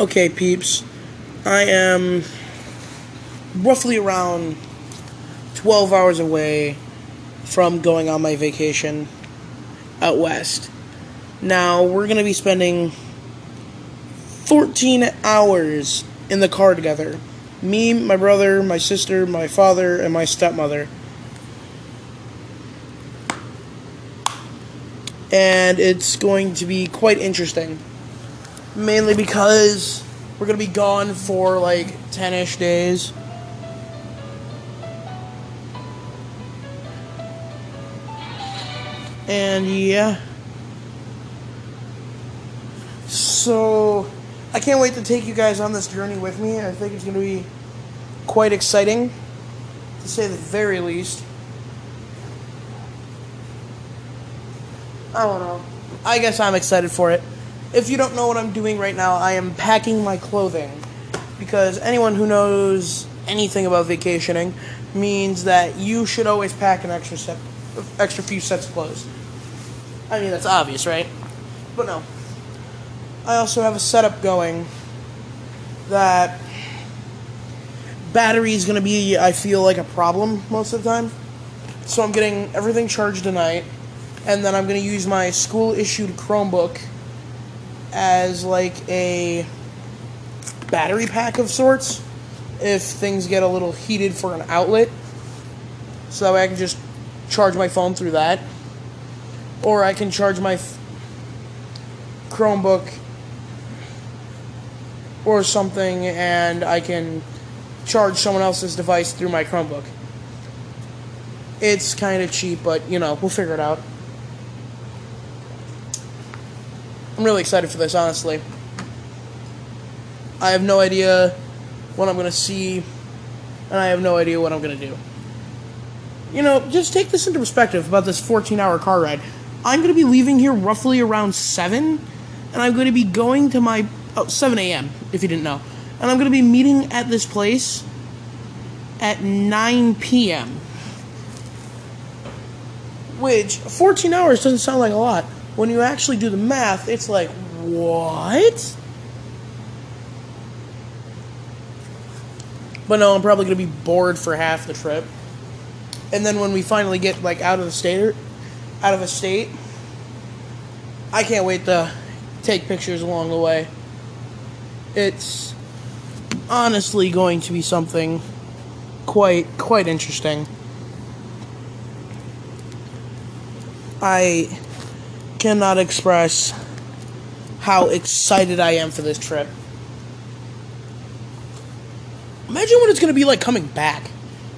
Okay, peeps. I am roughly around 12 hours away from going on my vacation out west. Now, we're going to be spending 14 hours in the car together. Me, my brother, my sister, my father, and my stepmother. And it's going to be quite interesting mainly because we're gonna be gone for like 10 ish days. And yeah. So, I can't wait to take you guys on this journey with me. I think it's gonna be quite exciting, to say the very least. I don't know. I guess I'm excited for it if you don't know what I'm doing right now, I am packing my clothing. Because anyone who knows anything about vacationing means that you should always pack an extra set, extra few sets of clothes. I mean, that's obvious, right? But no. I also have a setup going that battery is going to be, I feel, like a problem most of the time. So I'm getting everything charged tonight, and then I'm going to use my school issued Chromebook as like a battery pack of sorts if things get a little heated for an outlet. So that way I can just charge my phone through that. Or I can charge my f- Chromebook or something and I can charge someone else's device through my Chromebook. It's kind of cheap, but you know, we'll figure it out. I'm really excited for this, honestly. I have no idea what I'm going to see, and I have no idea what I'm going to do. You know, just take this into perspective about this 14 hour car ride. I'm going to be leaving here roughly around 7, and I'm going to be going to my. Oh, 7 a.m., if you didn't know. And I'm going to be meeting at this place at 9 p.m. Which, 14 hours doesn't sound like a lot when you actually do the math, it's like, what? But no, I'm probably to be bored for half the trip. And then when we finally get like out of the state out of a state, I can't wait to take pictures along the way. It's honestly going to be something quite quite interesting. I cannot express how excited I am for this trip. Imagine what it's going to be like coming back.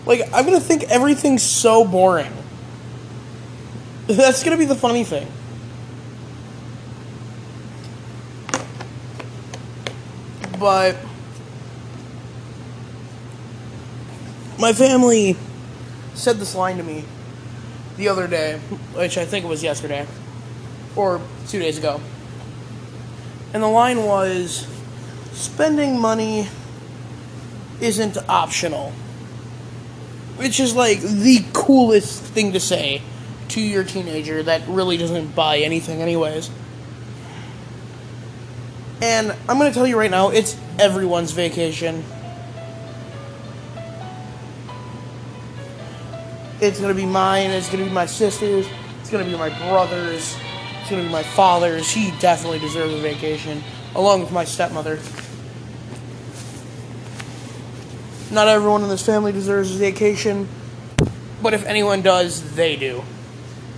Like, I'm going to think everything's so boring. That's going to be the funny thing. But my family said this line to me the other day, which I think it was yesterday or two days ago. And the line was spending money isn't optional. Which is like the coolest thing to say to your teenager that really doesn't buy anything, anyways. And I'm going to tell you right now, it's everyone's vacation. It's going to be mine, it's going to be my sister's, it's going to be my brother's to my father's. He definitely deserves a vacation, along with my stepmother. Not everyone in this family deserves a vacation, but if anyone does, they do.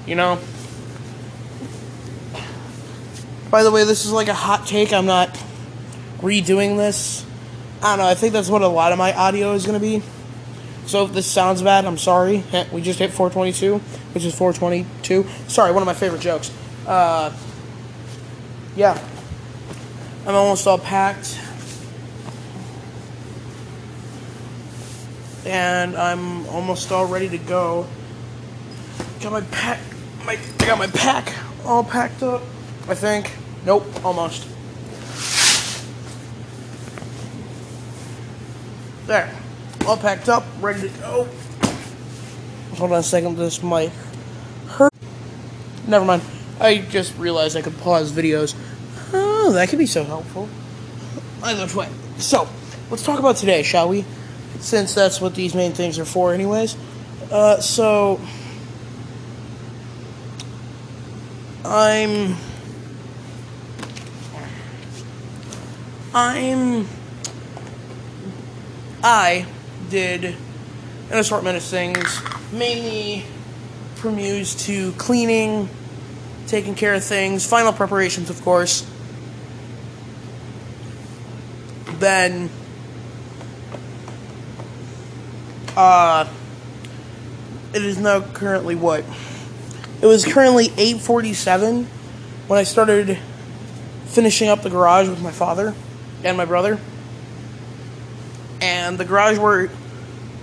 You know? By the way, this is like a hot take. I'm not redoing this. I don't know. I think that's what a lot of my audio is going to be. So if this sounds bad, I'm sorry. We just hit 422, which is 422. Sorry, one of my favorite jokes. Uh, yeah, I'm almost all packed. And I'm almost all ready to go. Got my pack, my, I got my pack all packed up, I think. Nope, almost. There, all packed up, ready to go. Hold on a second, this might hurt. Never mind. I just realized I could pause videos. Oh, that could be so helpful. either way. So, let's talk about today, shall we? Since that's what these main things are for, anyways. Uh, so, I'm. I'm. I did an assortment of things, mainly from to cleaning, taking care of things, final preparations, of course. Then, uh, it is now currently what? It was currently 8:47 when I started finishing up the garage with my father and my brother. And the garage where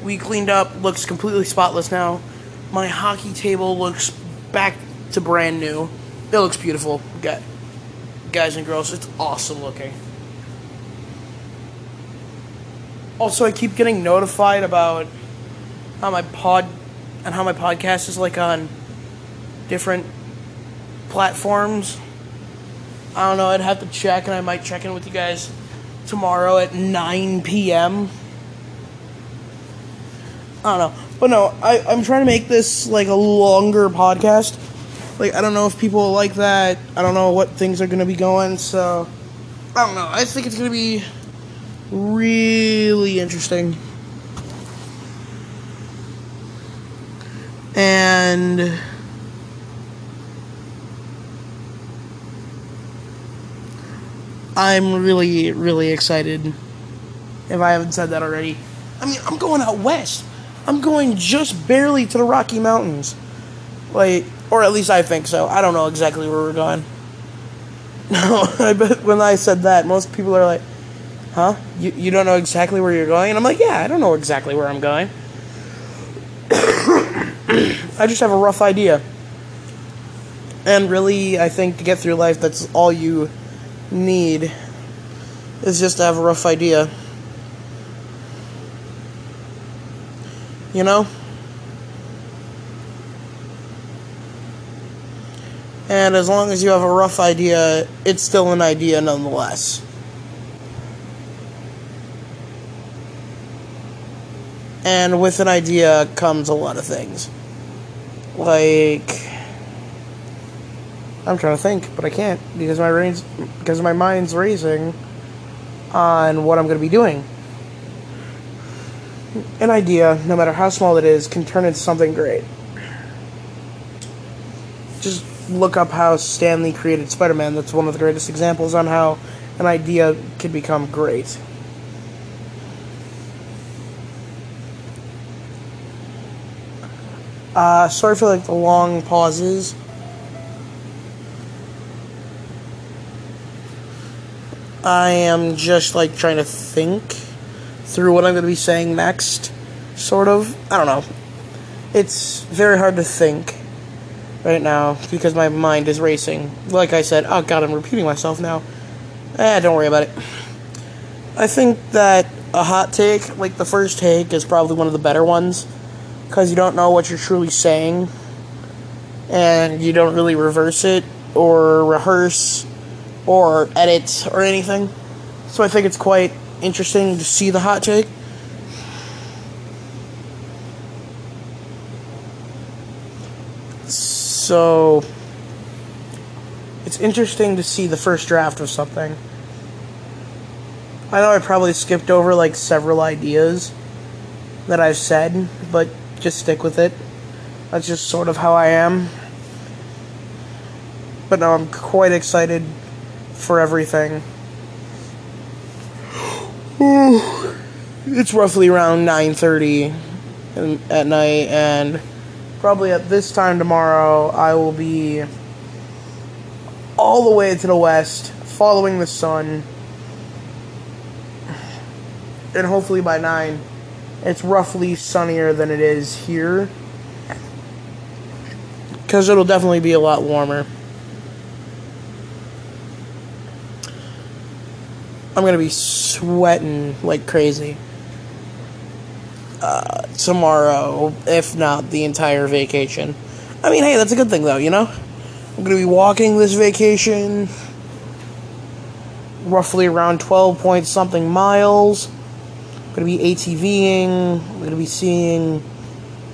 we cleaned up looks completely spotless now. My hockey table looks back to brand new. It looks beautiful. Got Guys and girls, it's awesome looking. Also, I keep getting notified about how my pod and how my podcast is like on different platforms. I don't know, I'd have to check and I might check in with you guys tomorrow at 9 p.m. I don't know. But no, I, I'm trying to make this like a longer podcast. Like, I don't know if people like that. I don't know what things are to be going. So, I don't know. I think it's to be really interesting. And. I'm really, really excited. If I haven't said that already. I mean, I'm going out west. I'm going just barely to the Rocky Mountains. Like, or at least I think so. I don't know exactly where we're going. No, I bet when I said that, most people are like, huh? You, you don't know exactly where you're going? And I'm like, yeah, I don't know exactly where I'm going. I just have a rough idea. And really, I think to get through life, that's all you need, is just to have a rough idea. You know? And as long as you have a rough idea, it's still an idea nonetheless. And with an idea comes a lot of things. Like I'm trying to think, but I can't because my brain's because my mind's racing on what I'm going to be doing an idea, no matter how small it is, can turn into something great. Just look up how Stan Lee created Spider Man. That's one of the greatest examples on how an idea can become great. Uh, sorry for like the long pauses. I am just like trying to think through what I'm going to be saying next, sort of. I don't know. It's very hard to think right now because my mind is racing. Like I said, oh god, I'm repeating myself now. Eh, don't worry about it. I think that a hot take, like the first take, is probably one of the better ones because you don't know what you're truly saying and you don't really reverse it or rehearse or edit or anything. So I think it's quite interesting to see the hot take. So it's interesting to see the first draft of something. I know I probably skipped over like several ideas that I've said, but just stick with it. That's just sort of how I am. But no, I'm quite excited for everything. it's roughly around 9:30 at night and probably at this time tomorrow I will be all the way to the west following the sun. And hopefully by 9 it's roughly sunnier than it is here. Cuz it'll definitely be a lot warmer. I'm gonna be sweating like crazy uh, tomorrow, if not the entire vacation. I mean, hey, that's a good thing though, you know. I'm gonna be walking this vacation, roughly around 12 point something miles. I'm going to be ATVing. I'm going to be seeing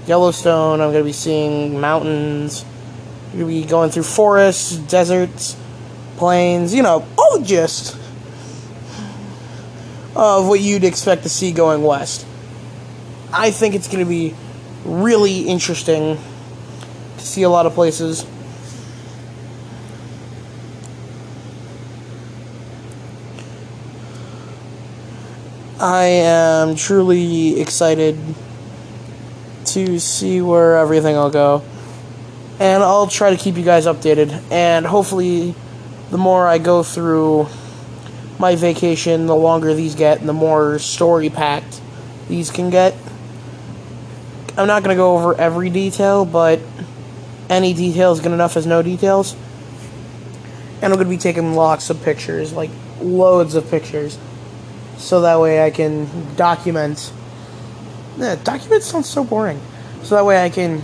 Yellowstone. I'm going to be seeing mountains. I'm going to be going through forests, deserts, plains, you know, all the gist of what you'd expect to see going west. I think it's going to be really interesting to see a lot of places. I am truly excited to see where everything will go. And I'll try to keep you guys updated. And hopefully, the more I go through my vacation, the longer these get, and the more story packed these can get. I'm not going to go over every detail, but any detail is good enough as no details. And I'm going to be taking lots of pictures, like loads of pictures, so that way I can document. Yeah, document sounds so boring. So that way I can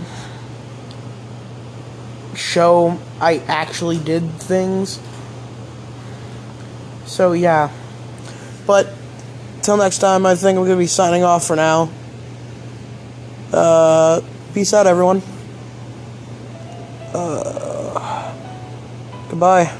show I actually did things. So yeah. But till next time, I think I'm going to be signing off for now. Uh, peace out, everyone. Uh, goodbye.